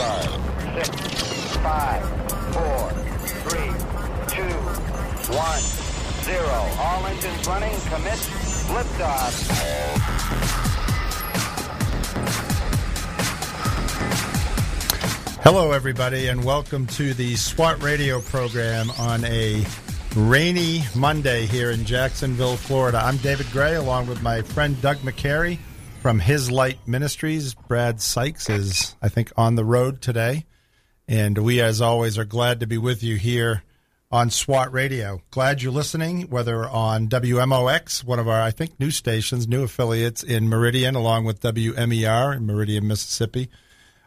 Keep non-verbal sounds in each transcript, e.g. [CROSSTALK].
Six, five, four, three, two, one, zero. All engines running. Commit. Liftoff. Hello, everybody, and welcome to the SWAT radio program on a rainy Monday here in Jacksonville, Florida. I'm David Gray, along with my friend Doug McCary from His Light Ministries. Brad Sykes is, I think, on the road today. And we, as always, are glad to be with you here on SWAT Radio. Glad you're listening, whether on WMOX, one of our, I think, new stations, new affiliates in Meridian, along with WMER in Meridian, Mississippi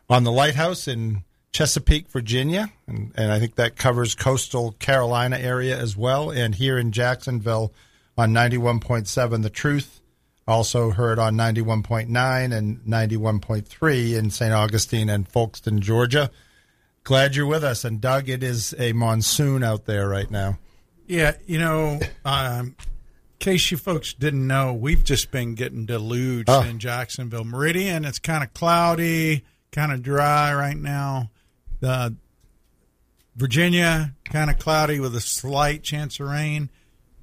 on the Lighthouse in Chesapeake, Virginia, and, and, I think that covers coastal Carolina area as well, and here in Jacksonville on 91.7 The Truth, also heard on 91.9 and 91.3 in St. Augustine and Folkston, Georgia. Glad you're with us. And Doug, it is a monsoon out there right now. Yeah, you know, [LAUGHS] um, in case you folks didn't know, we've just been getting deluged Oh. in Jacksonville. Meridian, it's kind of cloudy, kind of dry right now. The Virginia, kind of cloudy with a slight chance of rain.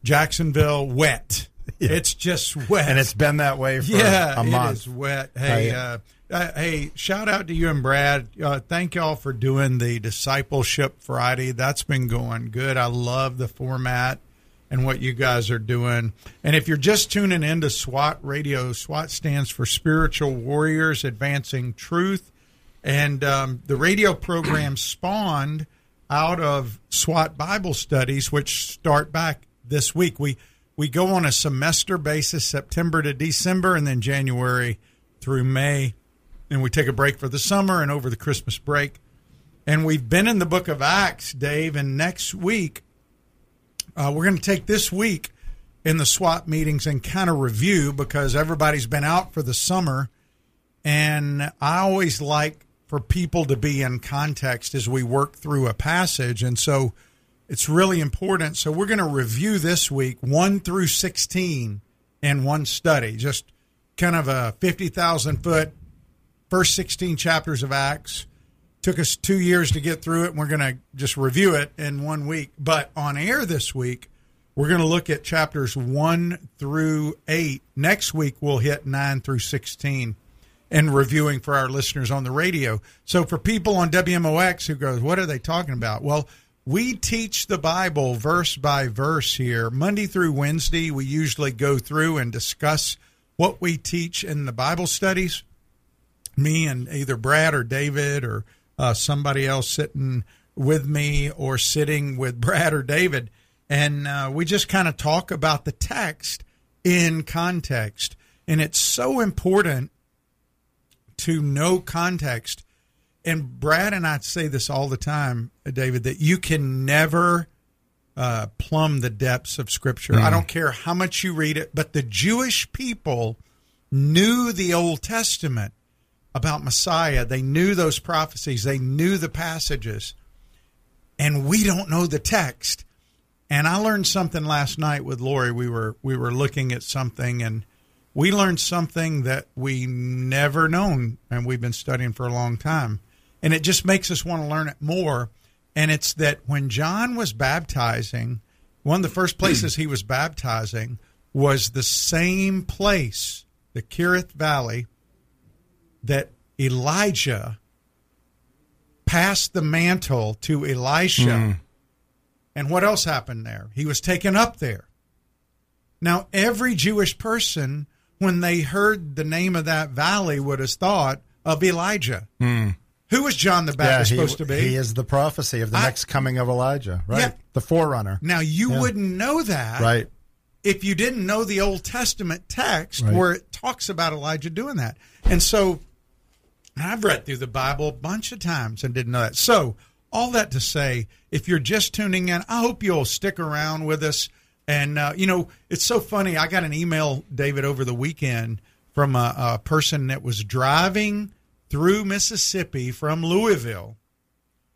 Jacksonville, wet. [LAUGHS] It's just wet. And it's been that way for yeah, a month. it is wet. Hey, uh, uh, hey, shout out to you and Brad. Uh, thank y'all for doing the discipleship Friday. That's been going good. I love the format and what you guys are doing. And if you're just tuning in to SWAT Radio, SWAT stands for Spiritual Warriors Advancing Truth, and um, the radio program [CLEARS THROAT] spawned out of SWAT Bible studies, which start back this week. We we go on a semester basis, September to December, and then January through May, and we take a break for the summer and over the Christmas break. And we've been in the Book of Acts, Dave, and next week uh, we're going to take this week in the SWAT meetings and kind of review because everybody's been out for the summer. And I always like for people to be in context as we work through a passage. And so it's really important. So we're going to review this week 1 through 16 in one study, just kind of a 50,000 foot first 16 chapters of Acts. Took us two years to get through it, and we're going to just review it in one week. But on air this week, we're going to look at chapters 1 through 8. Next week, we'll hit 9 through 16 and reviewing for our listeners on the radio. So for people on WMOX who goes, what are they talking about? Well, we teach the Bible verse by verse here. Monday through Wednesday, we usually go through and discuss what we teach in the Bible studies. Me and either Brad or David or uh, somebody else sitting with me or sitting with [LAUGHS] Brad or David. And uh, we just kind of talk about the text in context. And it's so important to know context. And Brad and I say this all the time, David, that you can never uh, plumb the depths of Scripture. I don't care how much you read it, but the Jewish people knew the Old Testament about Messiah. They knew those prophecies, they knew the passages, and we don't know the text. And I learned something last night with Lori. We were we were looking at something and we learned something that we never known and we've been studying for a long time. And it just makes us want to learn it more. And it's that when John was baptizing, one of the first places he was baptizing was the same place, the Kerith Valley, that Elijah passed the mantle to Elisha. Hmm. And what else happened there? He was taken up there. Now, every Jewish person, when they heard the name of that valley, would have thought of Elijah. Hmm. Who was John the Yeah, Baptist he, supposed to be? he is the prophecy of the I- next coming of Elijah, right? Yeah. The forerunner, now, you Yeah. wouldn't know that right? if you didn't know the Old Testament text Right. where it talks about Elijah doing that. And so I've read through the Bible a bunch of times and didn't know that. So, all that to say, if you're just tuning in, I hope you'll stick around with us. And, uh, you know, it's so funny. I got an email, David, over the weekend from a, a person that was driving through Mississippi from Louisville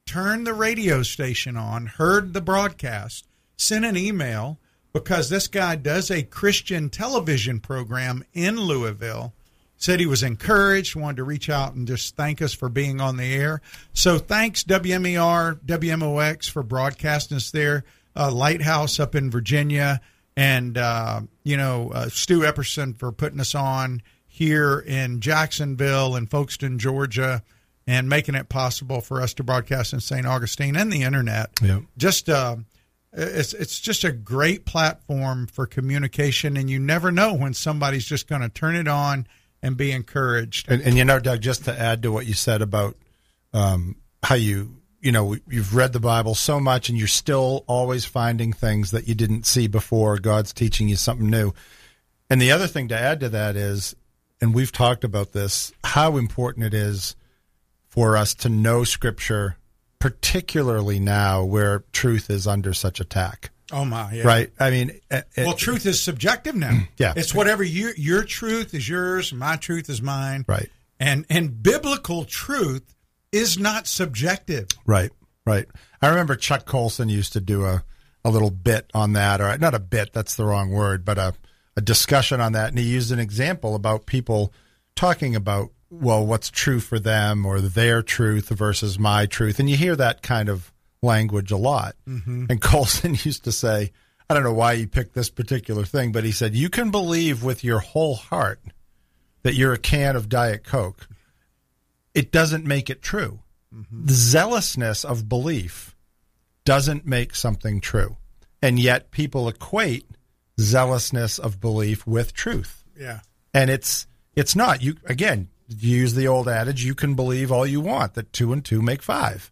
turned the radio station on, heard the broadcast, sent an email because this guy does a Christian television program in Louisville. said he was encouraged, wanted to reach out and just thank us for being on the air. So thanks WMER, WMOX for broadcasting us there. Uh, Lighthouse up in Virginia, and uh, you know uh, Stu Epperson for putting us on here in Jacksonville and Folkston, Georgia, and making it possible for us to broadcast in St. Augustine and the internet. Yep. Just uh, it's it's just a great platform for communication, and you never know when somebody's just going to turn it on and be encouraged. And, and you know, Doug, just to add to what you said about um, how you you know you've read the Bible so much, and you're still always finding things that you didn't see before. God's teaching you something new. And the other thing to add to that is, and we've talked about this, how important it is for us to know Scripture, particularly now where truth is under such attack. Oh my, yeah. Right? I mean, it, Well, truth is subjective now. [CLEARS THROAT] Yeah. it's whatever you your truth is yours, my truth is mine. Right. And and biblical truth is not subjective. Right, right. I remember Chuck Colson used to do a, a little bit on that, or not a bit, that's the wrong word, but a, a discussion on that. And he used an example about people talking about, well, what's true for them or their truth versus my truth. And you hear that kind of language a lot. Mm-hmm. And [LAUGHS] Colson used to say, I don't know why he picked this particular thing, but he said, you can believe with your whole heart that you're a can of Diet Coke. It doesn't make it true mm-hmm. the zealousness of belief doesn't make something true. And yet people equate zealousness of belief with truth. Yeah. And it's it's not. You again, you use the old adage, you can believe all you want that 2 and 2 make 5.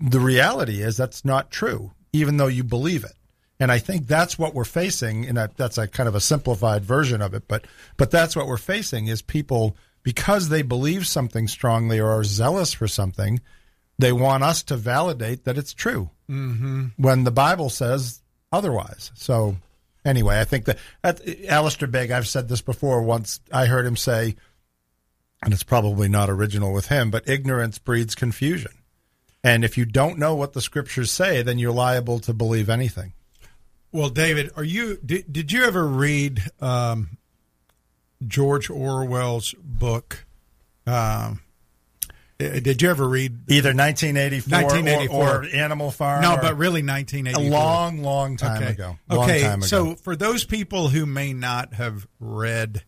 The reality is that's not true even though you believe it. And I think that's what we're facing and that's a kind of a simplified version of it, but but that's what we're facing is people because they believe something strongly or are zealous for something, they want us to validate that it's true mm-hmm. when the Bible says otherwise. So, anyway, I think that, that Alistair Begg, I've said this before. Once I heard him say, and it's probably not original with him, but ignorance breeds confusion. And if you don't know what the scriptures say, then you're liable to believe anything. Well, David, are you did, did you ever read um, George Orwell's book? Um, did you ever read? Either 1984, 1984. Or, or Animal Farm. No, but really 1984. a 1984. long, long time okay. ago. Long okay, time ago. so for those people who may not have read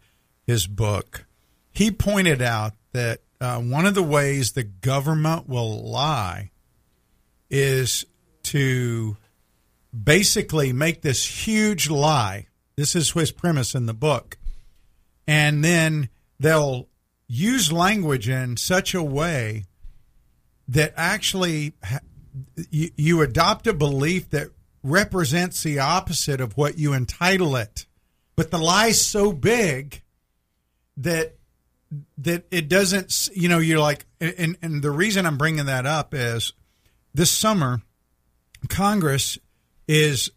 his book, he pointed out that uh, one of the ways the government will lie is to basically make this huge lie. This is his premise in the book. And then they'll use language in such a way that actually you, you adopt a belief that represents the opposite of what you entitle it. But the lie's so big that that it doesn't you know you're like and and the reason I'm bringing that up is this summer Congress is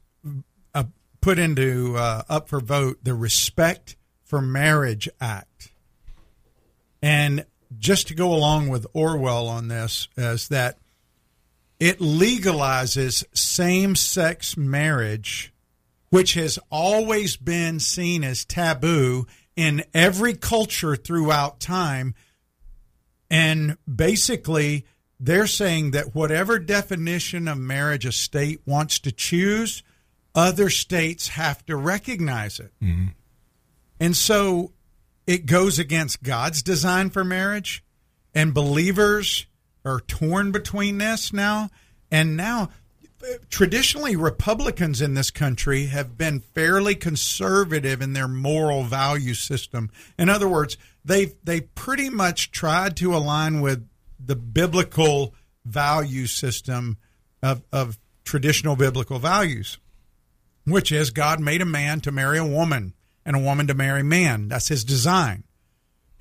uh, put into uh, up for vote the Respect for Marriage Act, and just to go along with Orwell on this is that it legalizes same-sex marriage, which has always been seen as taboo in every culture throughout time, and basically they're saying that whatever definition of marriage a state wants to choose, other states have to recognize it. Mm-hmm. And so it goes against God's design for marriage, and believers are torn between this now. And now, traditionally, Republicans in this country have been fairly conservative in their moral value system. In other words, they've they pretty much tried to align with the biblical value system of, of traditional biblical values, which is God made a man to marry a woman and a woman to marry man. That's his design.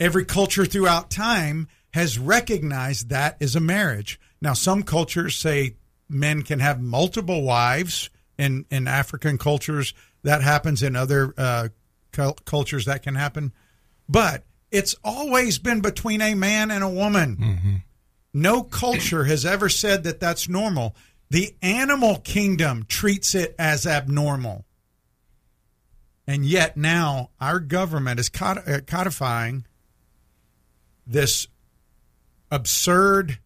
Every culture throughout time has recognized that as a marriage. Now, some cultures say men can have multiple wives. In, in African cultures, that happens. In other uh, cultures, that can happen. But it's always been between a man and a woman. No culture has ever said that that's normal. The animal kingdom treats it as abnormal. And yet now our government is uh, codifying this absurd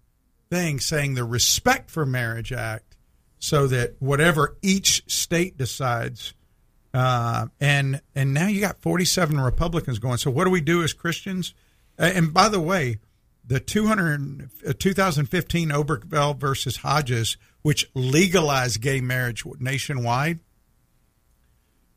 thing saying the Respect for Marriage Act so that whatever each state decides uh, and and now you got 47 Republicans going. So what do we do as Christians? And by the way, the 200, uh, 2015 Obergefell versus Hodges, which legalized gay marriage nationwide,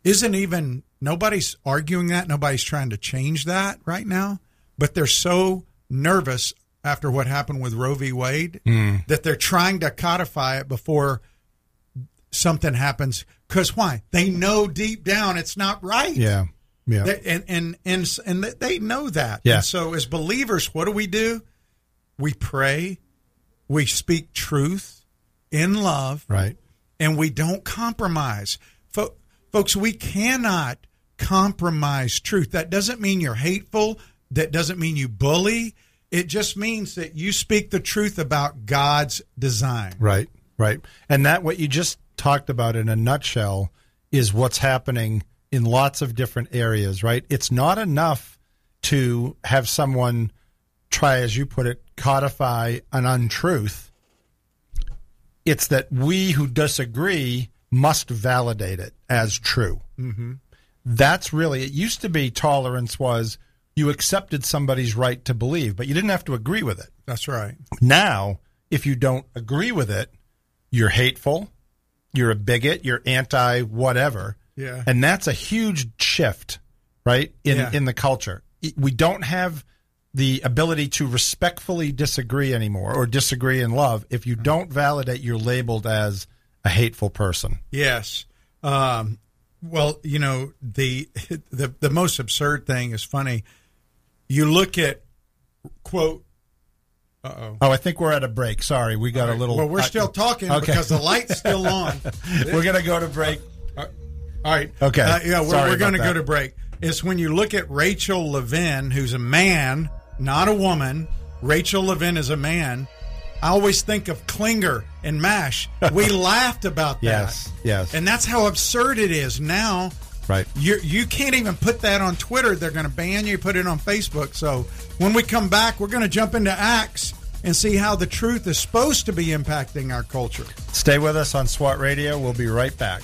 isn't even nobody's arguing that. Nobody's trying to change that right now. But they're so nervous after what happened with Roe v. Wade Mm. that they're trying to codify it before something happens. Because why? They know deep down it's not right. Yeah. Yeah. They- and and and and they know that. Yeah. And so as believers, what do we do? We pray, we speak truth in love, right. and we don't compromise. Fo- folks, we cannot compromise truth. That doesn't mean you're hateful. That doesn't mean you bully. It just means that you speak the truth about God's design. Right, right. And that what you just talked about in a nutshell is what's happening in lots of different areas, right? It's not enough to have someone try, as you put it, codify an untruth. It's that we who disagree must validate it as true. Mm-hmm. That's really, it used to be tolerance was you accepted somebody's right to believe, but you didn't have to agree with it. That's right. Now, if you don't agree with it, you're hateful, you're a bigot, you're anti whatever. Yeah. And that's a huge shift, right? In Yeah. in the culture. We don't have the ability to respectfully disagree anymore or disagree in love. If you don't validate, you're labeled as a hateful person. Yes. Um, well, you know the [LAUGHS] the the most absurd thing is funny. You look at quote. Uh oh. I think we're at a break. Sorry, we got a little. Well, we're uh, still talking Okay. because the light's still [LAUGHS] on. we're gonna go to break. All right. Okay. Uh, yeah, we're, Sorry we're going to about go to break. It's when you look at Rachel Levine, who's a man, not a woman. Rachel Levine is a man. I always think of Klinger and MASH. We [LAUGHS] laughed about that. Yes, yes. And that's how absurd it is now. Right. You you can't even put that on Twitter. They're going to ban you. Put it on Facebook. So when we come back, we're going to jump into Acts and see how the truth is supposed to be impacting our culture. Stay with us on SWAT Radio. We'll be right back.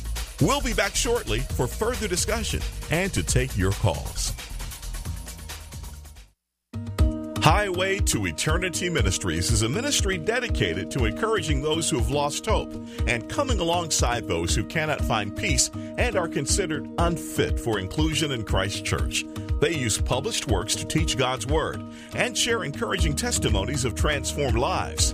We'll be back shortly for further discussion and to take your calls. Highway to Eternity Ministries is a ministry dedicated to encouraging those who have lost hope and coming alongside those who cannot find peace and are considered unfit for inclusion in Christ Church. They use published works to teach God's Word and share encouraging testimonies of transformed lives.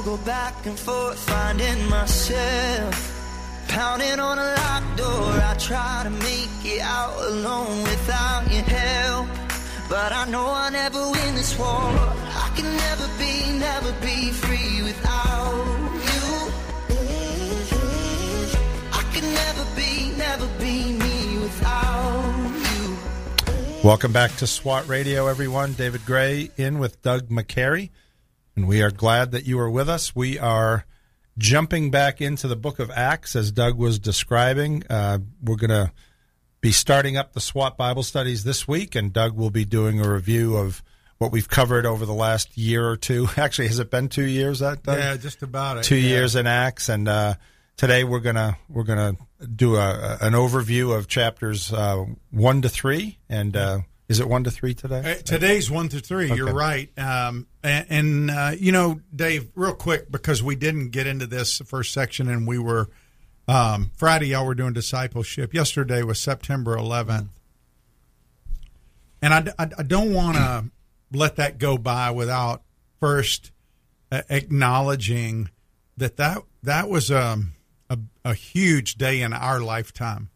I go back and forth, finding myself. Pounding on a locked door, I try to make it out alone without your help. But I know I'll never win this war. I can never be, never be free without you. I can never be, never be me without you. Welcome back to SWAT Radio, everyone. David Gray in with Doug McCary, and we are glad that you are with us. We are jumping back into the book of Acts, as Doug was describing. Uh, we're going to be starting up the SWAT Bible studies this week, and Doug will be doing a review of what we've covered over the last year or two. [LAUGHS] Actually, has it been two years? That Doug? Yeah, just about it. two Yeah. years in Acts, and uh, today we're gonna we're gonna do a, an overview of chapters uh, one to three, and uh, is it one to three today? Uh, today's one to three. You're right. Um, and and uh, you know, Dave, real quick because we didn't get into this the first section, and we were um, Friday. Y'all were doing discipleship. Yesterday was September 11th, and I, I, I don't want to let that go by without first uh, acknowledging that that that was um, a a huge day in our lifetime.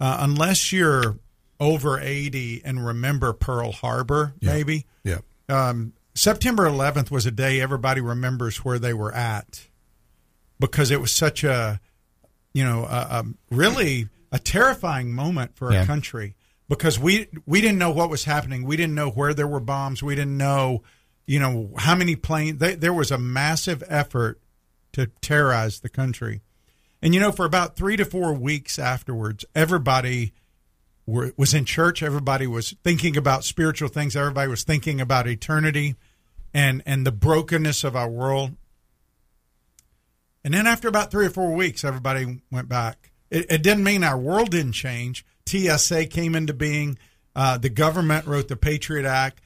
Uh, unless you're over 80 and remember Pearl Harbor, maybe. Yeah. Um, September 11th was a day everybody remembers where they were at because it was such a, you know, a, a really a terrifying moment for Yeah. a country because we we didn't know what was happening. We didn't know where there were bombs. We didn't know, you know, how many planes. They, there was a massive effort to terrorize the country. And you know, for about three to four weeks afterwards, everybody were, was in church. Everybody was thinking about spiritual things. Everybody was thinking about eternity, and and the brokenness of our world. And then after about three or four weeks, everybody went back. It, it didn't mean our world didn't change. TSA came into being. Uh, the government wrote the Patriot Act,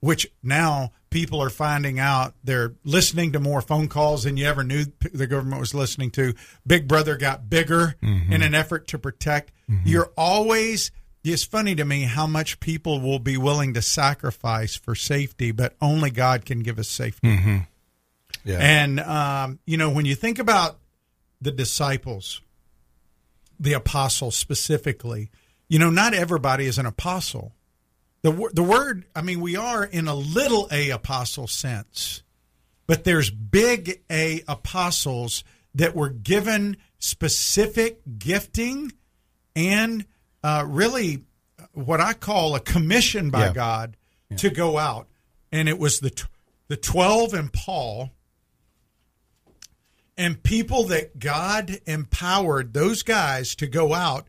which now people are finding out they're listening to more phone calls than you ever knew the government was listening to. Big Brother got bigger mm-hmm. in an effort to protect. Mm-hmm. You're always. It's funny to me how much people will be willing to sacrifice for safety, but only God can give us safety. Mm-hmm. Yeah. And um, you know, when you think about the disciples, the apostles specifically, you know, not everybody is an apostle. The the word, I mean, we are in a little a apostle sense, but there's big A apostles that were given specific gifting and uh, really what I call a commission by Yeah. God to go out, and it was the tw- the twelve and Paul and people that God empowered those guys to go out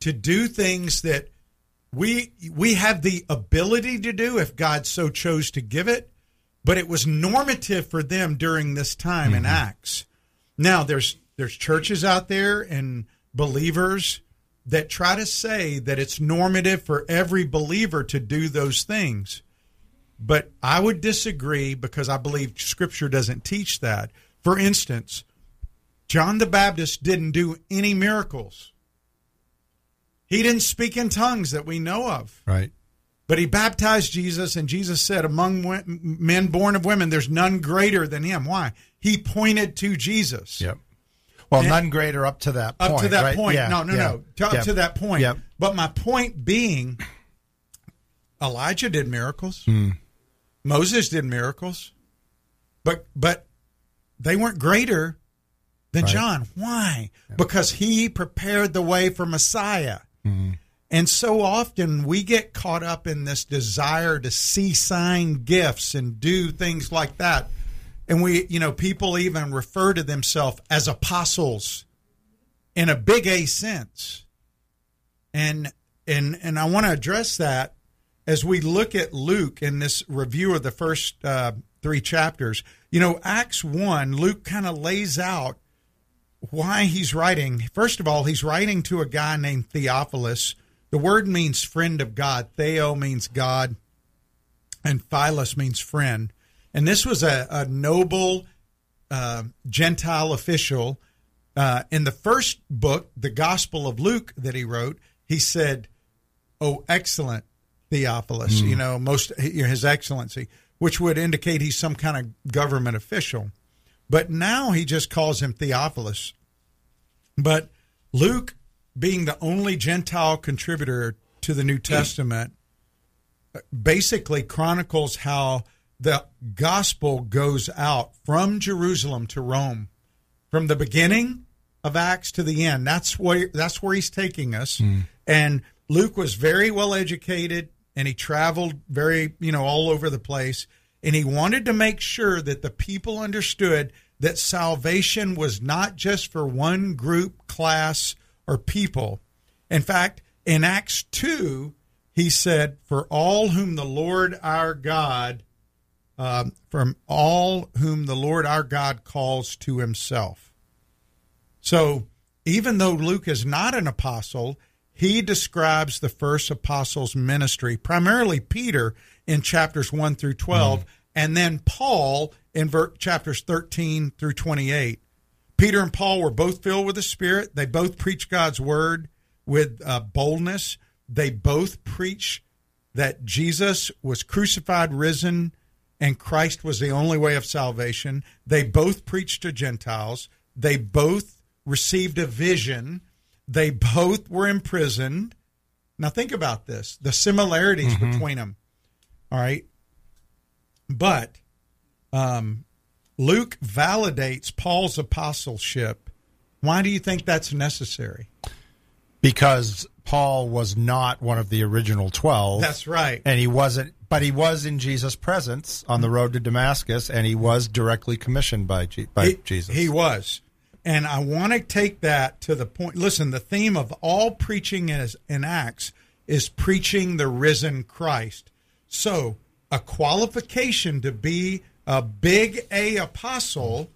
to do things that we we have the ability to do if God so chose to give it, but it was normative for them during this time in mm-hmm. Acts. Now there's there's churches out there and believers that try to say that it's normative for every believer to do those things. But I would disagree because I believe scripture doesn't teach that. For instance, John the Baptist didn't do any miracles. He didn't speak in tongues that we know of. right. But he baptized Jesus, and Jesus said, Among men born of women, there's none greater than him. Why? He pointed to Jesus. Yep. Well, And- none greater up to that point. Up to that right? point. Yeah, no, no, yeah, no. To, up yeah. to that point. Yep. But my point being, Elijah did miracles. Hmm. Moses did miracles. But but they weren't greater than Right. John. Why? Because he prepared the way for Messiah. Mm-hmm. And so often we get caught up in this desire to see sign gifts and do things like that. And we, you know, people even refer to themselves as apostles in a big A sense. And and and I want to address that as we look at Luke in this review of the first uh, three chapters. You know, Acts one, Luke kind of lays out why he's writing. First of all, he's writing to a guy named Theophilus. The word means friend of God. Theo means God, and Philus means friend. And this was a, a noble uh, Gentile official. Uh, in the first book, the Gospel of Luke, that he wrote, he said, "Oh, excellent Theophilus," you know, most His Excellency, which would indicate he's some kind of government official. But now he just calls him Theophilus. But Luke, being the only Gentile contributor to the New Testament, basically chronicles how the gospel goes out from Jerusalem to Rome, from the beginning of Acts to the end. That's where that's where he's taking us. Hmm. And Luke was very well educated, and he traveled very you know all over the place, and he wanted to make sure that the people understood that salvation was not just for one group, class, or people. In fact, in Acts 2, he said, For all whom the Lord our God, um, from all whom the Lord our God calls to himself. So even though Luke is not an apostle, he describes the first apostles' ministry, primarily Peter in chapters 1 through 12, and then Paul in ver- chapters 13 through 28. Peter and Paul were both filled with the Spirit. They both preach God's word with uh, boldness. They both preach that Jesus was crucified, risen, and Christ was the only way of salvation. They both preached to Gentiles. They both received a vision. They both were imprisoned. Now, think about this the similarities between them. All right. But um, Luke validates Paul's apostleship. Why do you think that's necessary? because Paul was not one of the original 12. That's right. and he wasn't but he was in Jesus' presence on the road to Damascus and he was directly commissioned by Je- by he, Jesus. He was. And I want to take that to the point. Listen, the theme of all preaching is, in Acts is preaching the risen Christ. So, a qualification to be a big A apostle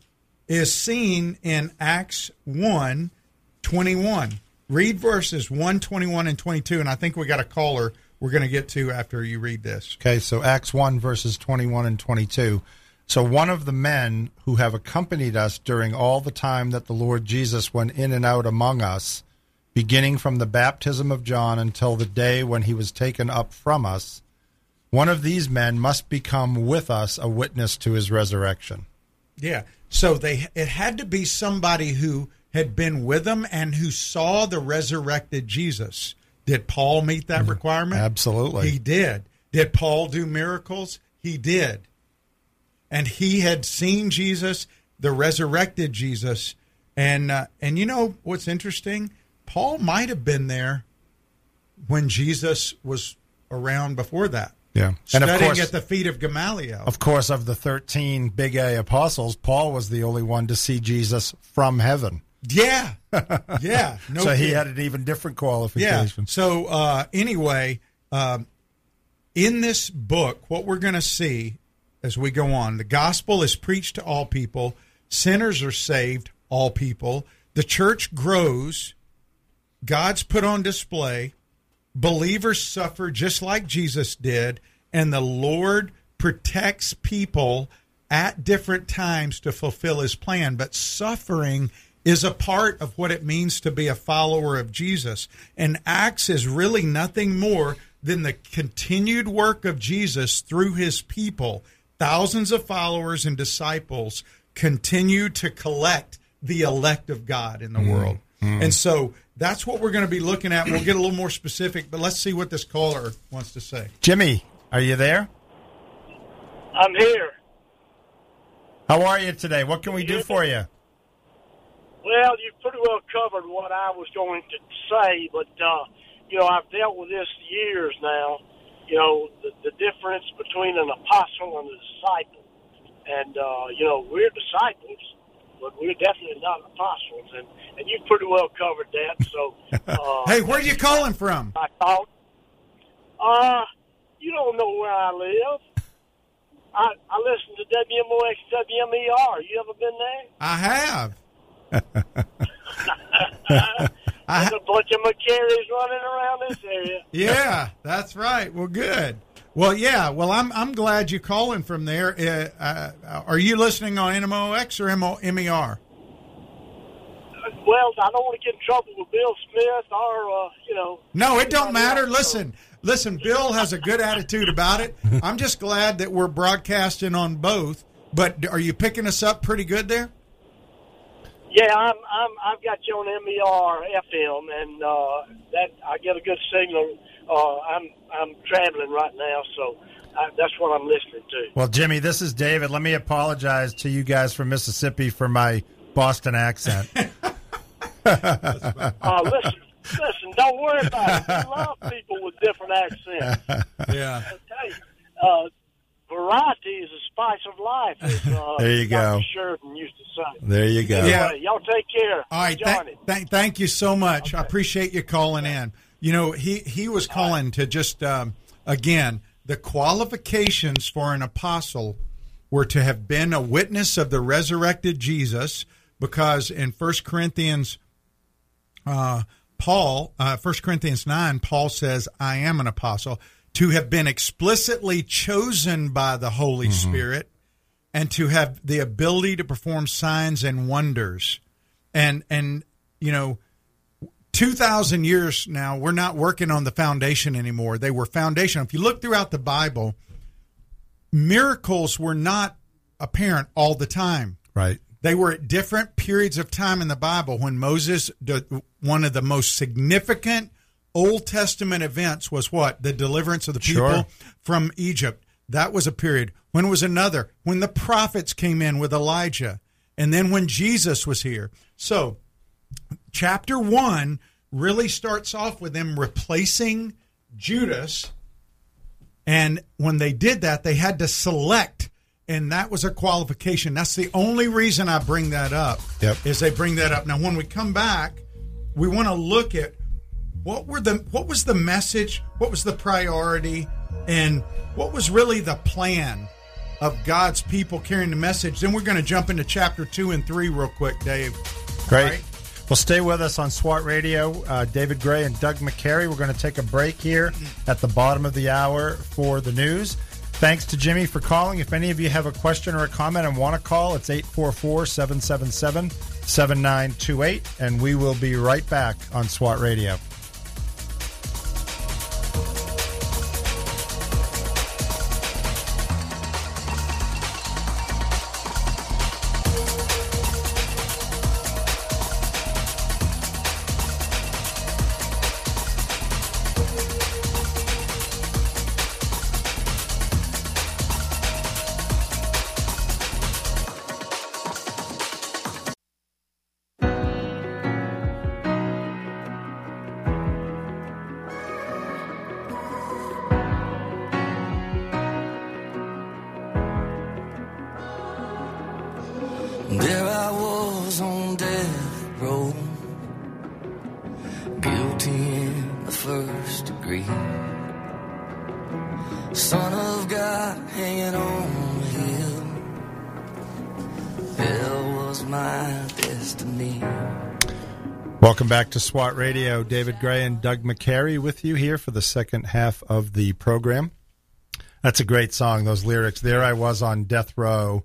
is seen in Acts 1 21. Read verses 1, 21, and 22. And I think we got a caller we're going to get to after you read this. Okay, so Acts 1, verses 21 and 22. So one of the men who have accompanied us during all the time that the Lord Jesus went in and out among us, beginning from the baptism of John until the day when he was taken up from us, one of these men must become with us a witness to his resurrection. Yeah. So they it had to be somebody who had been with them and who saw the resurrected Jesus. Did Paul meet that requirement? Absolutely. He did. Did Paul do miracles? He did. And he had seen Jesus, the resurrected Jesus, and uh, and you know what's interesting? Paul might have been there when Jesus was around before that. Yeah. And Studying of course, at the feet of Gamaliel. of course, of the 13 big A apostles, Paul was the only one to see Jesus from heaven. yeah. [LAUGHS] Yeah. No so he had an even different qualification. Yeah. So uh, anyway, um, in this book, what we're going to see as we go on, the gospel is preached to all people. Sinners are saved, all people. The church grows. God's put on display. Believers suffer just like Jesus did, and the Lord protects people at different times to fulfill his plan. But suffering is a part of what it means to be a follower of Jesus. And Acts is really nothing more than the continued work of Jesus through his people. Thousands of followers and disciples continue to collect the elect of God in the mm. world. Mm. And so that's what we're going to be looking at. We'll get a little more specific, but let's see what this caller wants to say. Jimmy, are you there? I'm here. How are you today? What can we do for you? Well, you pretty well covered what I was going to say, but uh, you know I've dealt with this years now. You know the, the difference between an apostle and a disciple, and uh, you know we're disciples, but we're definitely not apostles, and and you pretty well covered that. So, [LAUGHS] uh, Hey, where are you calling from? I thought, uh, you don't know where I live. I I listen to WMOX WMER. You ever been there? I have. [LAUGHS] [LAUGHS] There's a bunch of McCarrys running around this area. Yeah, that's right. Well, good. Well, yeah. Well, I'm I'm glad you're calling from there. Uh, uh, are you listening on NMOX or MO, MER? Well, I don't want to get in trouble with Bill Smith or, uh, you know. No, it don't matter. else, so- Listen, listen. Bill has a good attitude about it. [LAUGHS] I'm just glad that we're broadcasting on both. But are you picking us up pretty good there? Yeah, I'm, I'm, I've got you on MER FM, and uh, that I get a good signal. Uh, I'm, I'm traveling right now, so I, that's what I'm listening to. Well, Jimmy, this is David. Let me apologize to you guys from Mississippi for my Boston accent. Uh, [LAUGHS] listen, listen, don't worry about it. We love people with different accents. [LAUGHS] Yeah. Okay. Uh, variety is the spice of life, as uh, [LAUGHS] There you go. Sheridan used to say. there you go. Yeah. Anyway, y'all take care. All right, Enjoy thank, thank, thank you so much. I appreciate you calling in. You know, he he was calling to just um, again the qualifications for an apostle were to have been a witness of the resurrected Jesus, because in First Corinthians, uh, Paul, uh, 1 Corinthians 9, Paul says, I am an apostle, to have been explicitly chosen by the Holy Spirit and to have the ability to perform signs and wonders. And, and, you know, 2,000 years now, we're not working on the foundation anymore. They were foundational. If you look throughout the Bible, miracles were not apparent all the time. Right. They were at different periods of time in the Bible. When Moses, one of the most significant Old Testament events was what? The deliverance of the people Sure. from Egypt. That was a period. When was another? When the prophets came in with Elijah. And then when Jesus was here. So, chapter one really starts off with them replacing Judas. And when they did that, they had to select, and that was a qualification. That's the only reason I bring that up. Yep. Is they bring that up. Now, when we come back, we want to look at what were the what was the message, what was the priority, and what was really the plan of God's people carrying the message. Then we're going to jump into chapter two and three real quick, Dave. Great. Right? Well, stay with us on SWAT Radio. Uh, David Gray and Doug McCary. We're going to take a break here at the bottom of the hour for the news. Thanks to Jimmy for calling. If any of you have a question or a comment and want to call, it's 844 777 7928, and we will be right back on SWAT Radio. My destiny. Welcome back to SWAT Radio. David Gray and Doug McCary with you here for the second half of the program. That's a great song. Those lyrics. There I was on death row.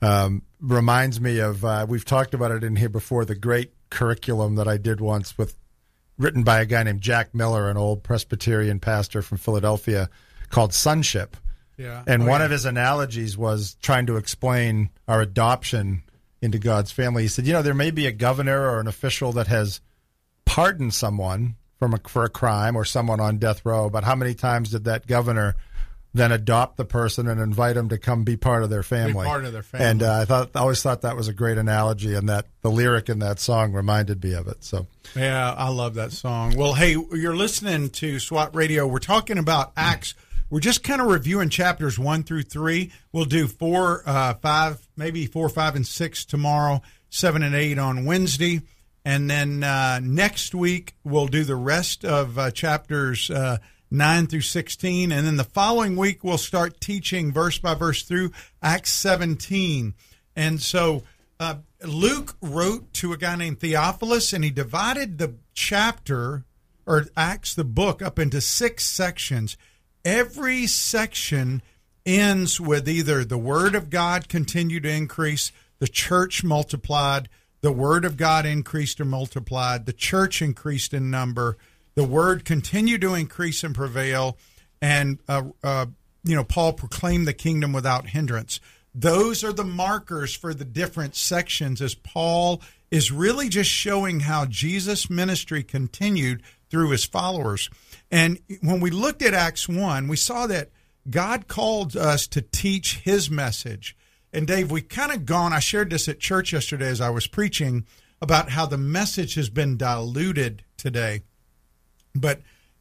Um, reminds me of uh, we've talked about it in here before. The great curriculum that I did once with written by a guy named Jack Miller, an old Presbyterian pastor from Philadelphia, called Sonship. Yeah. And Oh, one yeah. of his analogies was trying to explain our adoption into God's family. He said, you know, there may be a governor or an official that has pardoned someone from a, for a crime or someone on death row, but how many times did that governor then adopt the person and invite them to come be part of their family? part of their family. And uh, I thought I always thought that was a great analogy, and that the lyric in that song reminded me of it. So Yeah, I love that song. Well, hey, you're listening to SWAT Radio. We're talking about Acts. We're just kind of reviewing chapters one through three. We'll do four, uh, five, maybe four, five, and six tomorrow, seven and eight on Wednesday. And then uh, next week, we'll do the rest of uh, chapters uh, 9 through 16. And then the following week, we'll start teaching verse by verse through Acts 17. And so uh, Luke wrote to a guy named Theophilus, and he divided the chapter or Acts, the book, up into six sections. Every section ends with either the word of God continued to increase, the church multiplied, the word of God increased or multiplied, the church increased in number, the word continued to increase and prevail, and uh, uh, you know Paul proclaimed the kingdom without hindrance. Those are the markers for the different sections as Paul is really just showing how Jesus' ministry continued through his followers. And when we looked at Acts 1, we saw that God called us to teach his message. And Dave, we've kind of gone, I shared this at church yesterday as I was preaching about how the message has been diluted today. But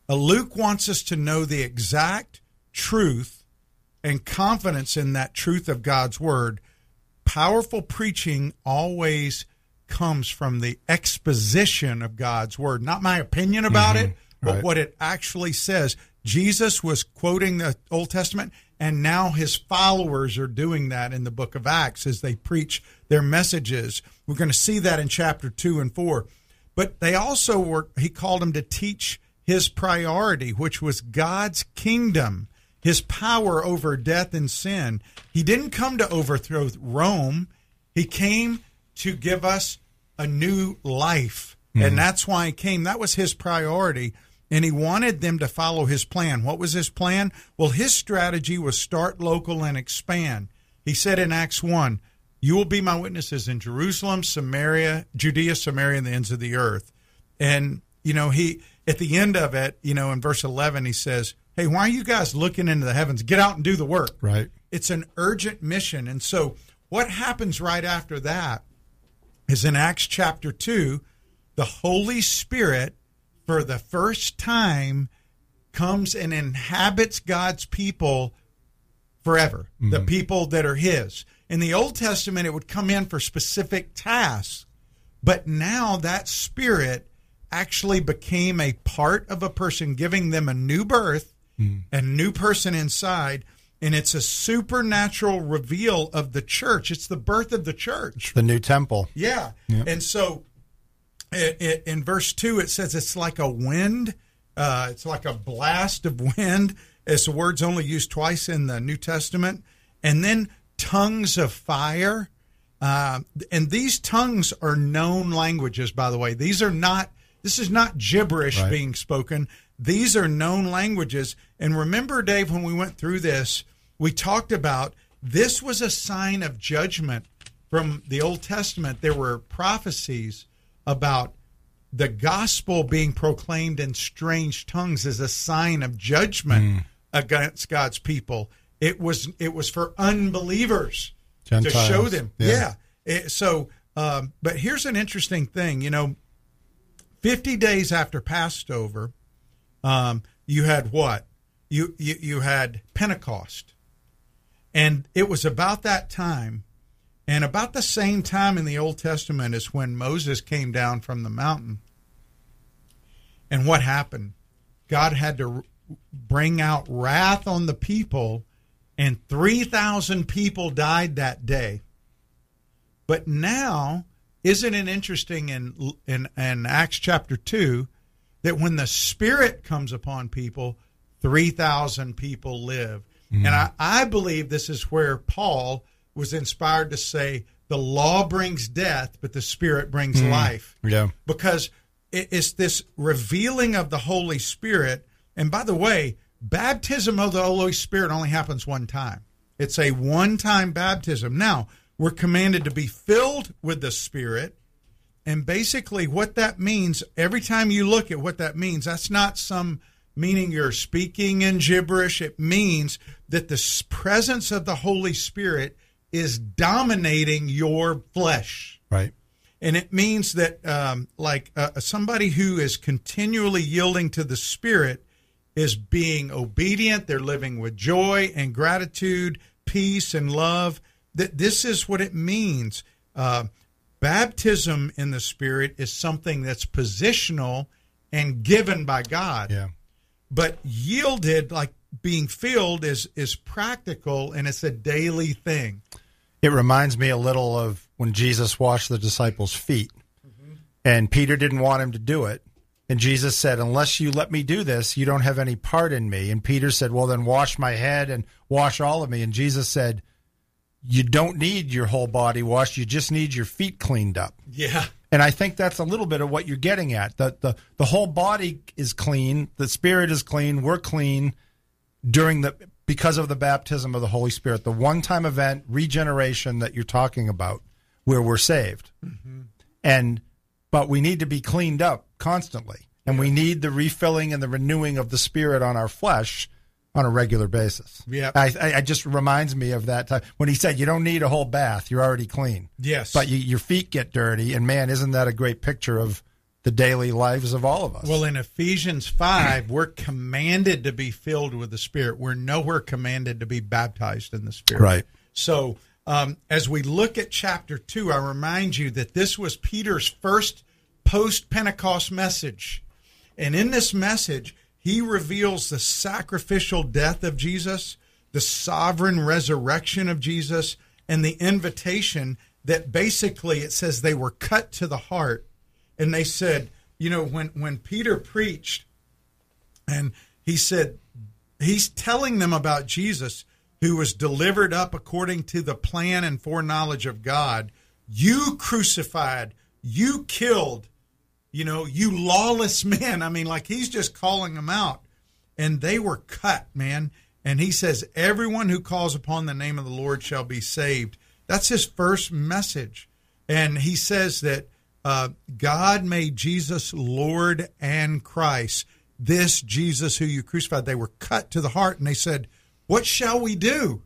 uh, Luke wants us to know the exact truth and confidence in that truth of God's word. Powerful preaching always comes from the exposition of God's word, not my opinion about mm-hmm. it, but Right. what it actually says. Jesus was quoting the Old Testament, and now his followers are doing that in the book of Acts as they preach their messages. We're going to see that in chapter 2 and 4. But they also were, he called them to teach his priority, which was God's kingdom, his power over death and sin. He didn't come to overthrow Rome, he came to give us a new life. And mm-hmm. that's why he came. That was his priority. And he wanted them to follow his plan. What was his plan? Well, his strategy was start local and expand. He said in Acts 1, You will be my witnesses in Jerusalem, Samaria, Judea, Samaria, and the ends of the earth. And, you know, he, at the end of it, you know, in verse 11, he says, Hey, why are you guys looking into the heavens? Get out and do the work. Right. It's an urgent mission. And so, what happens right after that is in Acts chapter 2, the Holy Spirit, for the first time, comes and inhabits God's people forever, the mm-hmm. people that are His. In the Old Testament, it would come in for specific tasks, but now that Spirit actually became a part of a person, giving them a new birth, mm. a new person inside. And it's a supernatural reveal of the church. It's the birth of the church. The new temple. Yeah. And so it, it, in verse 2, it says it's like a wind, uh, it's like a blast of wind. It's the words only used twice in the New Testament. And then tongues of fire. Uh, and these tongues are known languages, by the way. These are not, this is not gibberish Right. being spoken. These are known languages. And remember, Dave, when we went through this, we talked about this was a sign of judgment from the Old Testament. There were prophecies about the gospel being proclaimed in strange tongues as a sign of judgment against God's people. It was it was for unbelievers to show them. Yeah. Yeah. It- so, um, but here's an interesting thing. You know, 50 days after Passover, um, you had what? You, you you had Pentecost, and it was about that time, and about the same time in the Old Testament as when Moses came down from the mountain. And what happened? God had to bring out wrath on the people, and 3,000 people died that day. But now, isn't it interesting in, in, in Acts chapter 2 that when the Spirit comes upon people, 3,000 people live? And mm-hmm. I, I believe this is where Paul was inspired to say, the law brings death, but the Spirit brings mm. life Yeah. because it- it's this revealing of the Holy Spirit. And by the way, baptism of the Holy Spirit only happens one time. It's a one time baptism. Now, we're commanded to be filled with the Spirit. And basically, what that means, every time you look at what that means, that's not some meaning you're speaking in gibberish. It means that the presence of the Holy Spirit is dominating your flesh Right. and it means that um, like uh, somebody who is continually yielding to the spirit is being obedient they're living with joy and gratitude peace and love that this is what it means uh, baptism in the spirit is something that's positional and given by god Yeah. But yielded like being filled is is practical and it's a daily thing It reminds me a little of when Jesus washed the disciples' feet. Mm-hmm. And Peter didn't want him to do it. And Jesus said, Unless you let me do this, you don't have any part in me. And Peter said, Well, then wash my head and wash all of me. And Jesus said, You don't need your whole body washed. You just need your feet cleaned up. yeah And I think that's a little bit of what you're getting at. The, the, the whole body is clean, the spirit is clean, we're clean during the because of the baptism of the Holy Spirit, the one time event, regeneration that you're talking about, where we're saved. Mm-hmm. And but we need to be cleaned up constantly. And we need the refilling and the renewing of the spirit on our flesh on a regular basis. Yeah, I, I, it just reminds me of that time when he said, "You don't need a whole bath; you're already clean." Yes. but you, your feet get dirty, and man, isn't that a great picture of the daily lives of all of us? Well, in Ephesians 5, we're commanded to be filled with the Spirit. We're nowhere commanded to be baptized in the Spirit. Right. So, um, as we look at chapter 2, I remind you that this was Peter's first post Pentecost message. And in this message, he reveals the sacrificial death of Jesus, the sovereign resurrection of Jesus, and the invitation that basically it says they were cut to the heart. And they said, you know, when, when Peter preached and he said, he's telling them about Jesus who was delivered up according to the plan and foreknowledge of God. You crucified, you killed, you know, you lawless [LAUGHS] men. I mean, like he's just calling them out. And they were cut, man. And he says, Everyone who calls upon the name of the Lord shall be saved. That's his first message. And he says that uh, God made Jesus Lord and Christ. This Jesus who you crucified, they were cut to the heart and they said, What shall we do?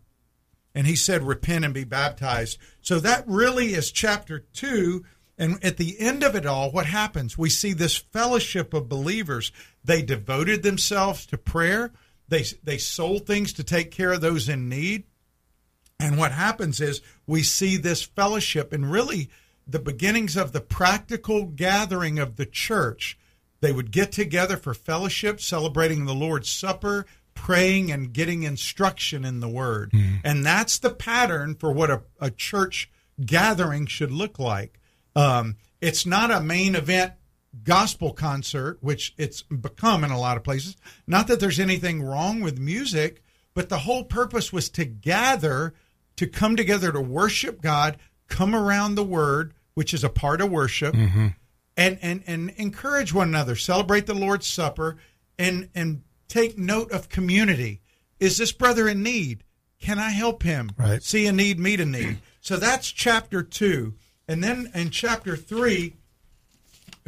And he said, Repent and be baptized. So that really is chapter two. And at the end of it all, what happens? We see this fellowship of believers. They devoted themselves to prayer. They, they sold things to take care of those in need. And what happens is we see this fellowship and really the beginnings of the practical gathering of the church. They would get together for fellowship, celebrating the Lord's Supper, praying, and getting instruction in the Word. Hmm. And that's the pattern for what a, a church gathering should look like. Um, it's not a main event gospel concert, which it's become in a lot of places. Not that there's anything wrong with music, but the whole purpose was to gather, to come together to worship God, come around the Word, which is a part of worship, and, and and encourage one another, celebrate the Lord's Supper, and and take note of community. Is this brother in need? Can I help him? Right. See a need, meet a need. So that's chapter two. And then in chapter three,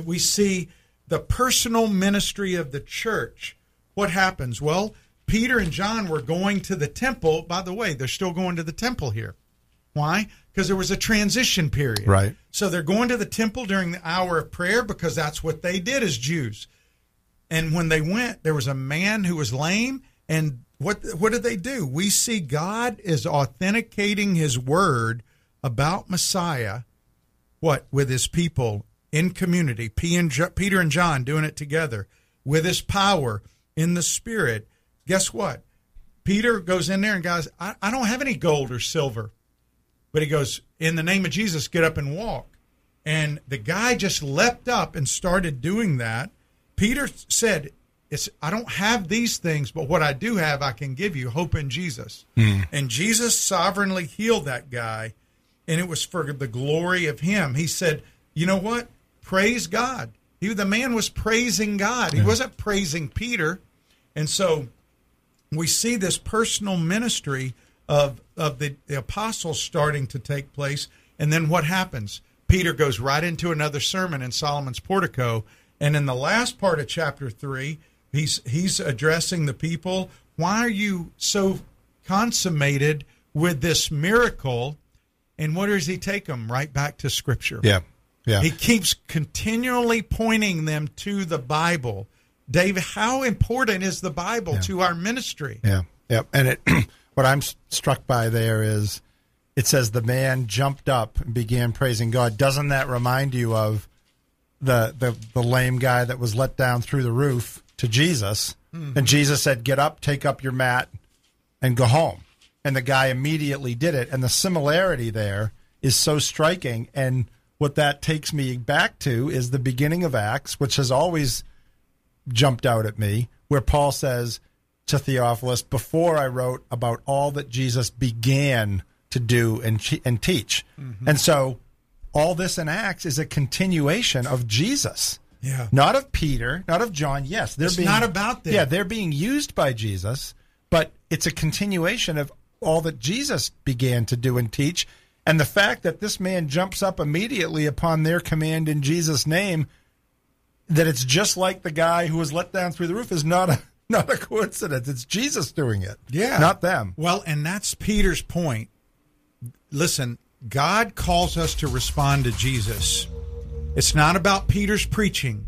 we see the personal ministry of the church. What happens? Well, Peter and John were going to the temple. By the way, they're still going to the temple here. Why? Because there was a transition period. Right. So they're going to the temple during the hour of prayer because that's what they did as Jews. And when they went, there was a man who was lame. And what what did they do? We see God is authenticating His word about Messiah. What with His people in community, P and Jo- Peter and John doing it together with His power in the Spirit. Guess what? Peter goes in there and guys, I, I don't have any gold or silver, but he goes in the name of Jesus, get up and walk. And the guy just leapt up and started doing that. Peter said, it's I don't have these things, but what I do have I can give you, hope in Jesus. Hmm. And Jesus sovereignly healed that guy, and it was for the glory of him. He said, You know what? Praise God. He the man was praising God. He wasn't praising Peter. And so we see this personal ministry of of the, the apostles starting to take place and then what happens peter goes right into another sermon in solomon's portico and in the last part of chapter 3 he's he's addressing the people why are you so consummated with this miracle and what does he take them right back to scripture Yeah. Yeah. he keeps continually pointing them to the Bible. Dave, how important is the Bible to our ministry? Yeah, yeah. And it, [CLEARS THROAT] what I'm struck by there is, it says the man jumped up and began praising God. Doesn't that remind you of the the, the lame guy that was let down through the roof to Jesus? Hmm. And Jesus said, "Get up, take up your mat, and go home." And the guy immediately did it. And the similarity there is so striking. And what that takes me back to is the beginning of Acts, which has always jumped out at me, where Paul says to Theophilus, Before I wrote about all that Jesus began to do and, and teach. Mm-hmm. And so all this in Acts is a continuation of Jesus. Yeah. Not of Peter, not of John. Yes, they're It's being, not about them. Yeah, they're being used by Jesus, but it's a continuation of all that Jesus began to do and teach. And the fact that this man jumps up immediately upon their command in Jesus' name, that it's just like the guy who was let down through the roof is not a [LAUGHS] not a coincidence. It's Jesus doing it. Yeah. Not them. Well, and that's Peter's point. Listen, God calls us to respond to Jesus. It's not about Peter's preaching.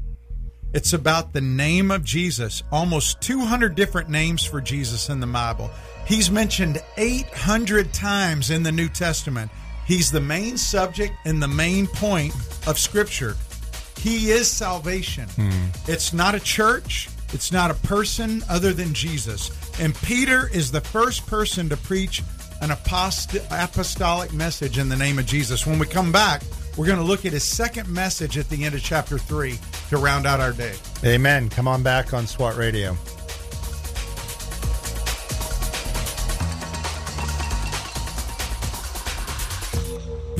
It's about the name of Jesus. Almost 200 different names for Jesus in the Bible. He's mentioned 800 times in the New Testament. He's the main subject and the main point of Scripture. He is salvation. Hmm. It's not a church. It's not a person other than Jesus. And Peter is the first person to preach an apost- apostolic message in the name of Jesus. When we come back, we're going to look at his second message at the end of chapter 3 to round out our day. Amen. Come on back on SWAT Radio.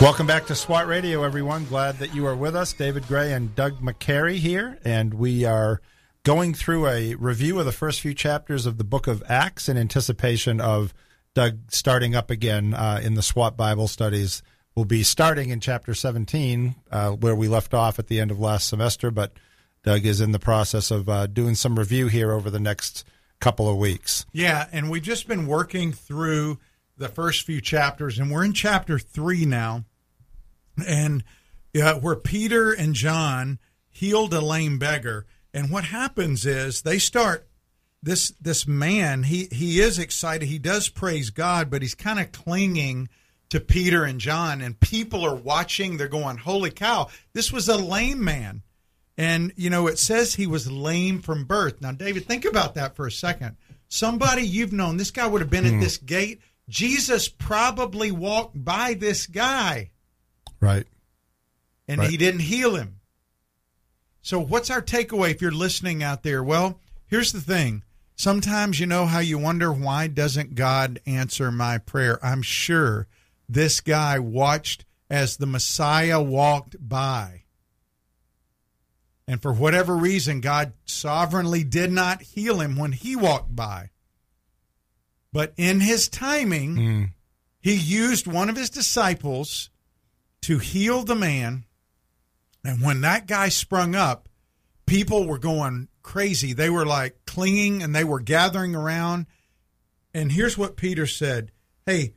Welcome back to SWAT Radio, everyone. Glad that you are with us. David Gray and Doug McCary here, and we are going through a review of the first few chapters of the book of Acts in anticipation of Doug starting up again uh, in the SWAT Bible studies. We'll be starting in chapter 17, uh, where we left off at the end of last semester, but Doug is in the process of uh, doing some review here over the next couple of weeks. Yeah, and we've just been working through the first few chapters, and we're in chapter three now, and uh, where Peter and John healed a lame beggar, and what happens is they start this this man he he is excited. He does praise God but he's kind of clinging to Peter and John and people are watching. They're going holy cow this was a lame man. And you know it says he was lame from birth. Now David think about that for a second. Somebody you've known this guy would have been at this gate. Jesus probably walked by this guy Right. and Right. he didn't heal him. So, what's our takeaway if you're listening out there? Well, here's the thing. Sometimes you know how you wonder why doesn't God answer my prayer? I'm sure this guy watched as the Messiah walked by. And for whatever reason, God sovereignly did not heal him when he walked by. But in his timing, hmm. he used one of his disciples to heal the man. And when that guy sprung up, people were going crazy. They were like clinging and they were gathering around. And here's what Peter said Hey,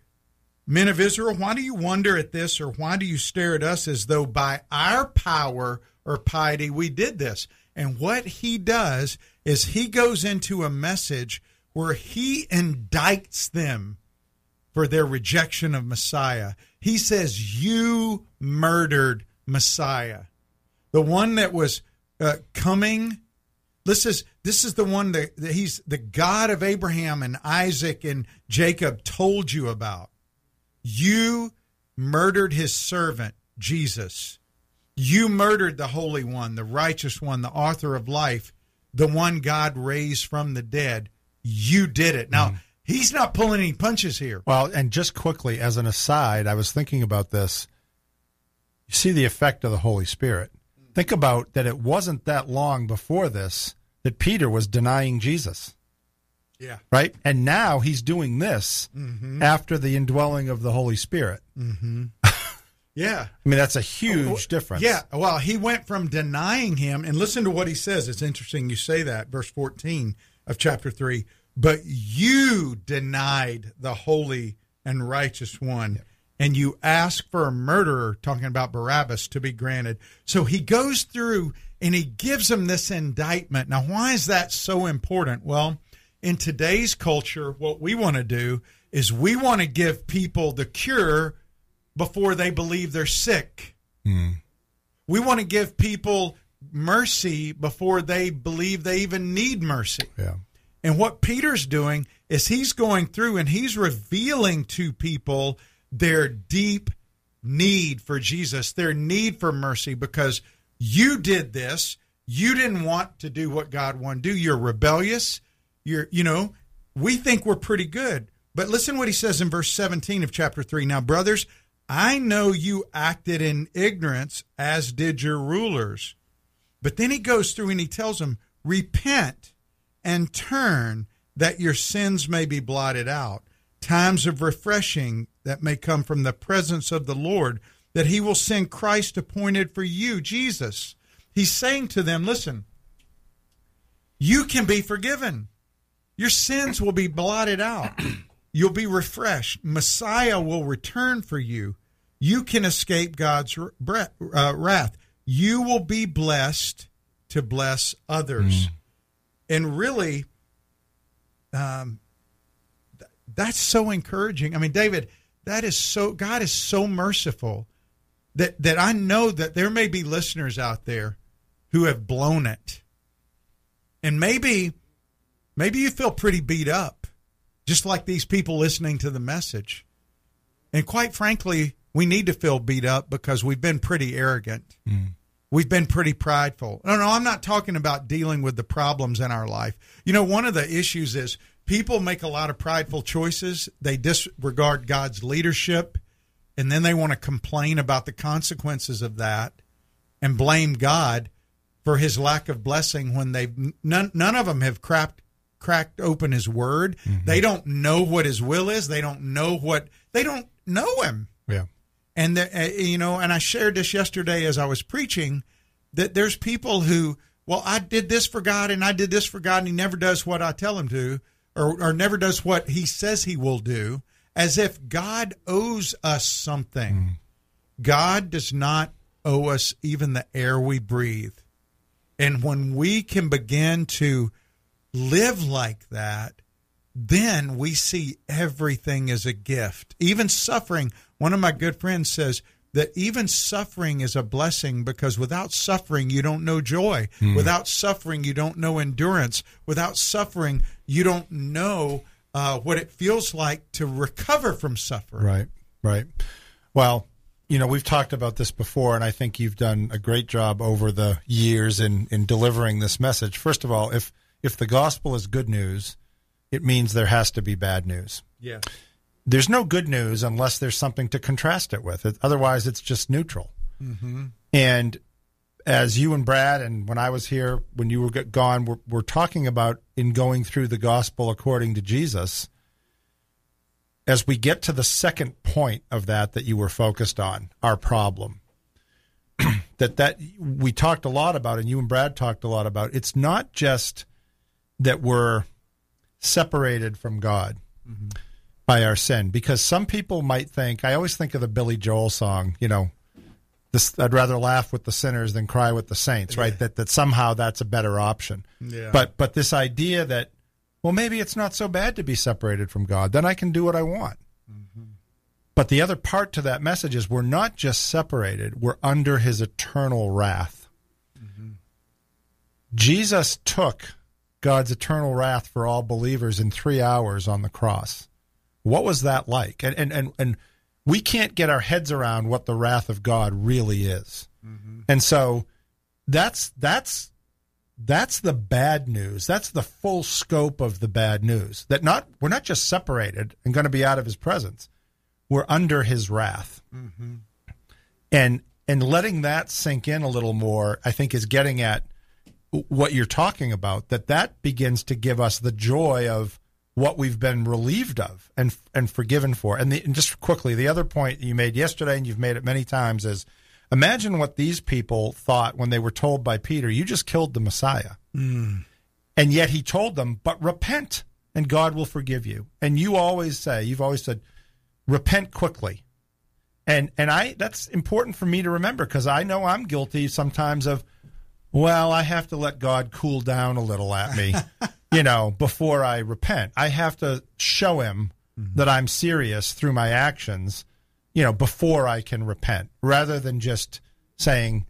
men of Israel, why do you wonder at this or why do you stare at us as though by our power or piety we did this? And what he does is he goes into a message where he indicts them for their rejection of Messiah. He says, You murdered Messiah. The one that was uh, coming. This is this is the one that, that he's the God of Abraham and Isaac and Jacob told you about. You murdered his servant Jesus. You murdered the Holy One, the righteous one, the author of life, the one God raised from the dead. You did it. Now, he's not pulling any punches here. Well, and just quickly, as an aside, I was thinking about this. You see the effect of the Holy Spirit. Think about that it wasn't that long before this that Peter was denying Jesus, Yeah. right? And now he's doing this mm-hmm. after the indwelling of the Holy Spirit. Mm-hmm. [LAUGHS] Yeah. I mean, that's a huge oh, difference. Yeah. Well, he went from denying him, and listen to what he says. It's interesting you say that, verse 14 of chapter 3. But you denied the holy and righteous one, and you ask for a murderer, talking about Barabbas, to be granted. So he goes through and he gives them this indictment. Now, why is that so important? Well, in today's culture, what we want to do is we want to give people the cure before they believe they're sick. Hmm. We want to give people mercy before they believe they even need mercy. Yeah. And what Peter's doing is he's going through and he's revealing to people their deep need for Jesus, their need for mercy, because you did this. You didn't want to do what God wanted to do. You're rebellious. You're, you know, we think we're pretty good. But listen what he says in verse 17 of chapter 3. Now, brothers, I know you acted in ignorance, as did your rulers. But then he goes through and he tells them, repent and turn that your sins may be blotted out. Times of refreshing that may come from the presence of the Lord, that he will send Christ appointed for you, Jesus. He's saying to them, listen, you can be forgiven. Your sins will be blotted out. [CLEARS THROAT] You'll be refreshed. Messiah will return for you. You can escape God's uh, wrath. You will be blessed to bless others. Mm. And really, um, th- that's so encouraging. I mean, David, that is so, God is so merciful that, that I know that there may be listeners out there who have blown it. And maybe, maybe you feel pretty beat up, just like these people listening to the message. And quite frankly, we need to feel beat up because we've been pretty arrogant. Mm. We've been pretty prideful. No, no, I'm not talking about dealing with the problems in our life. You know, one of the issues is people make a lot of prideful choices. They disregard God's leadership, and then they want to complain about the consequences of that and blame God for his lack of blessing when they've none, none of them have cracked cracked open his word. Mm-hmm. They don't know what his will is. They don't know what they don't know him. And the, uh, you know, and I shared this yesterday as I was preaching that there's people who, well, I did this for God and I did this for God, and He never does what I tell Him to, or or never does what He says He will do, as if God owes us something. Mm. God does not owe us even the air we breathe, and when we can begin to live like that, then we see everything as a gift, even suffering. One of my good friends says that even suffering is a blessing because without suffering, you don't know joy. Mm. Without suffering, you don't know endurance. Without suffering, you don't know uh, what it feels like to recover from suffering. Right, right. Well, you know, we've talked about this before, and I think you've done a great job over the years in, in delivering this message. First of all, if if the gospel is good news, it means there has to be bad news. Yeah. There's no good news unless there's something to contrast it with. It, otherwise, it's just neutral. Mm-hmm. And as you and Brad, and when I was here, when you were gone, we're, we're talking about in going through the gospel according to Jesus. As we get to the second point of that that you were focused on, our problem, [CLEARS THROAT] that that we talked a lot about, and you and Brad talked a lot about. It's not just that we're separated from God mm-hmm. By our sin. Because some people might think, I always think of the Billy Joel song, you know, this, I'd rather laugh with the sinners than cry with the saints, right? Yeah. That that somehow that's a better option. Yeah. But but this idea that well maybe it's not so bad to be separated from God, then I can do what I want. Mm-hmm. But the other part to that message is we're not just separated, we're under his eternal wrath. Mm-hmm. Jesus took God's eternal wrath for all believers in three hours on the cross. What was that like? And and and, and we can't get our heads around what the wrath of God really is. Mm-hmm. And so that's that's that's the bad news. That's the full scope of the bad news. That not we're not just separated and going to be out of his presence. We're under his wrath. Mm-hmm. And and letting that sink in a little more, I think, is getting at what you're talking about that that begins to give us the joy of what we've been relieved of and and forgiven for. And, the, and just quickly the other point you made yesterday and you've made it many times is imagine what these people thought when they were told by Peter you just killed the Messiah. Mm. and yet he told them but repent and God will forgive you. And you always say you've always said repent quickly. And and I that's important for me to remember because I know I'm guilty sometimes of well, I have to let God cool down a little at me, you know, before I repent. I have to show him mm-hmm. that I'm serious through my actions, you know, before I can repent, rather than just saying,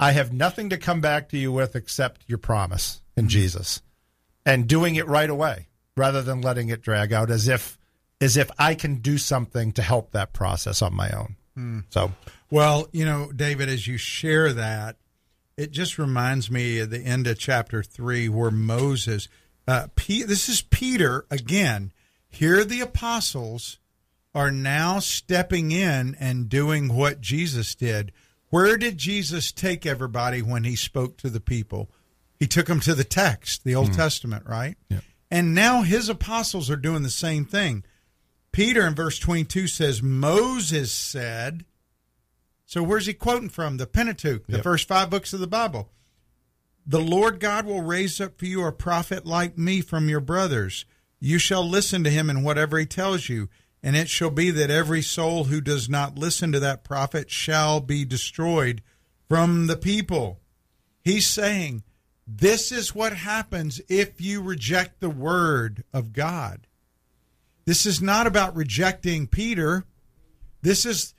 I have nothing to come back to you with except your promise in mm-hmm. Jesus and doing it right away rather than letting it drag out as if as if I can do something to help that process on my own. Hmm. So Well, you know, David, as you share that, it just reminds me of the end of chapter three where Moses, uh, P, this is Peter again. Here, the apostles are now stepping in and doing what Jesus did. Where did Jesus take everybody when he spoke to the people? He took them to the text, the Old Testament, right? Yep. And now his apostles are doing the same thing. Peter in verse 22 says, Moses said, so where's he quoting from? The Pentateuch, the Yep. first five books of the Bible. The Lord God will raise up for you a prophet like me from your brothers. You shall listen to him in whatever he tells you, and it shall be that every soul who does not listen to that prophet shall be destroyed from the people. He's saying, this is what happens if you reject the word of God. This is not about rejecting Peter. This is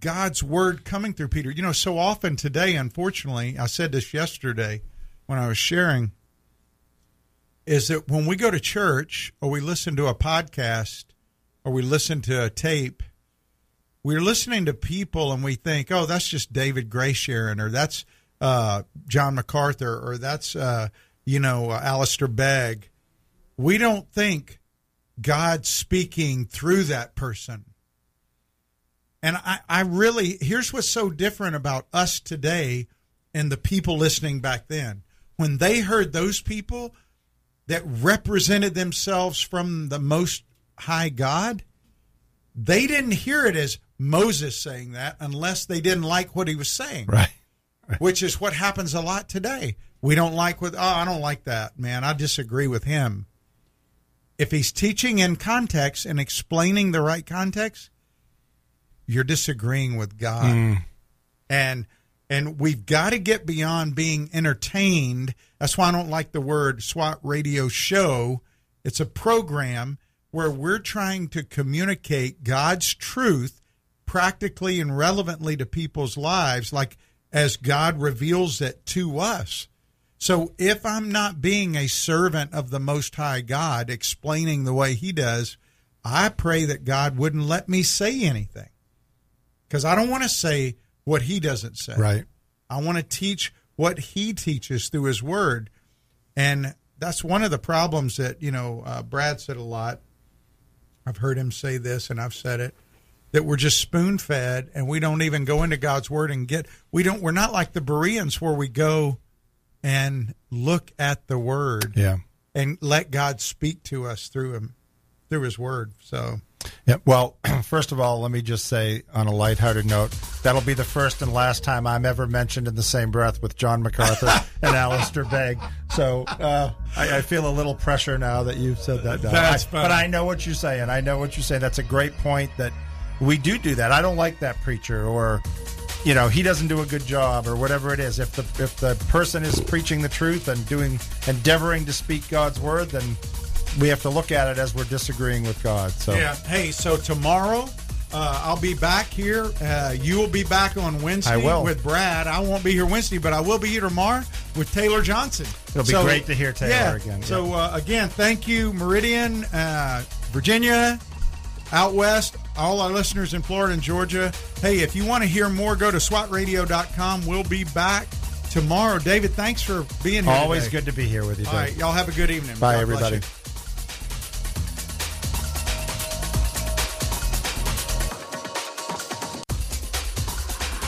God's word coming through Peter. You know, so often today, unfortunately, I said this yesterday when I was sharing, is that when we go to church or we listen to a podcast or we listen to a tape, we're listening to people and we think, oh, that's just David Gray sharing, or that's uh, John MacArthur, or that's, uh, you know, uh, Alistair Begg. We don't think God's speaking through that person. And I, I really, here's what's so different about us today and the people listening back then. When they heard those people that represented themselves from the Most High God, they didn't hear it as Moses saying that unless they didn't like what he was saying right. which is what happens a lot today. We don't like what, oh, I don't like that, man. I disagree with him. If he's teaching in context and explaining the right context, you're disagreeing with God. Mm. And and we've got to get beyond being entertained. That's why I don't like the word SWAT radio show. It's a program where we're trying to communicate God's truth practically and relevantly to people's lives, like as God reveals it to us. So if I'm not being a servant of the Most High God, explaining the way He does, I pray that God wouldn't let me say anything because I don't want to say what He doesn't say. Right. I want to teach what He teaches through His Word, and that's one of the problems that you know uh, Brad said a lot. I've heard him say this, and I've said it that we're just spoon fed, and we don't even go into God's Word and get. We don't. We're not like the Bereans where we go and look at the Word Yeah. and let God speak to us through Him, through His Word. So Yeah. Well, [CLEARS THROAT] first of all, let me just say on a lighthearted note, that'll be the first and last time I'm ever mentioned in the same breath with John MacArthur [LAUGHS] and Alistair Begg. So uh, I, I feel a little pressure now that you've said that. That's I- but I know what you're saying. I know what you're saying. That's a great point that we do do that. I don't like that preacher or. You know he doesn't do a good job, or whatever it is. If the if the person is preaching the truth and doing endeavoring to speak God's word, then we have to look at it as we're disagreeing with God. So Yeah. Hey, so tomorrow uh, I'll be back here. Uh, you will be back on Wednesday I will. with Brad. I won't be here Wednesday, but I will be here tomorrow with Taylor Johnson. It'll be great to hear Taylor yeah. again, So uh, again, thank you, Meridian, uh, Virginia, out west, all our listeners in Florida and Georgia. Hey, if you want to hear more, go to swatradio.com. We'll be back tomorrow. David, thanks for being here. Always today. good to be here with you. All Dave. right, y'all have a good evening. Bye, God everybody.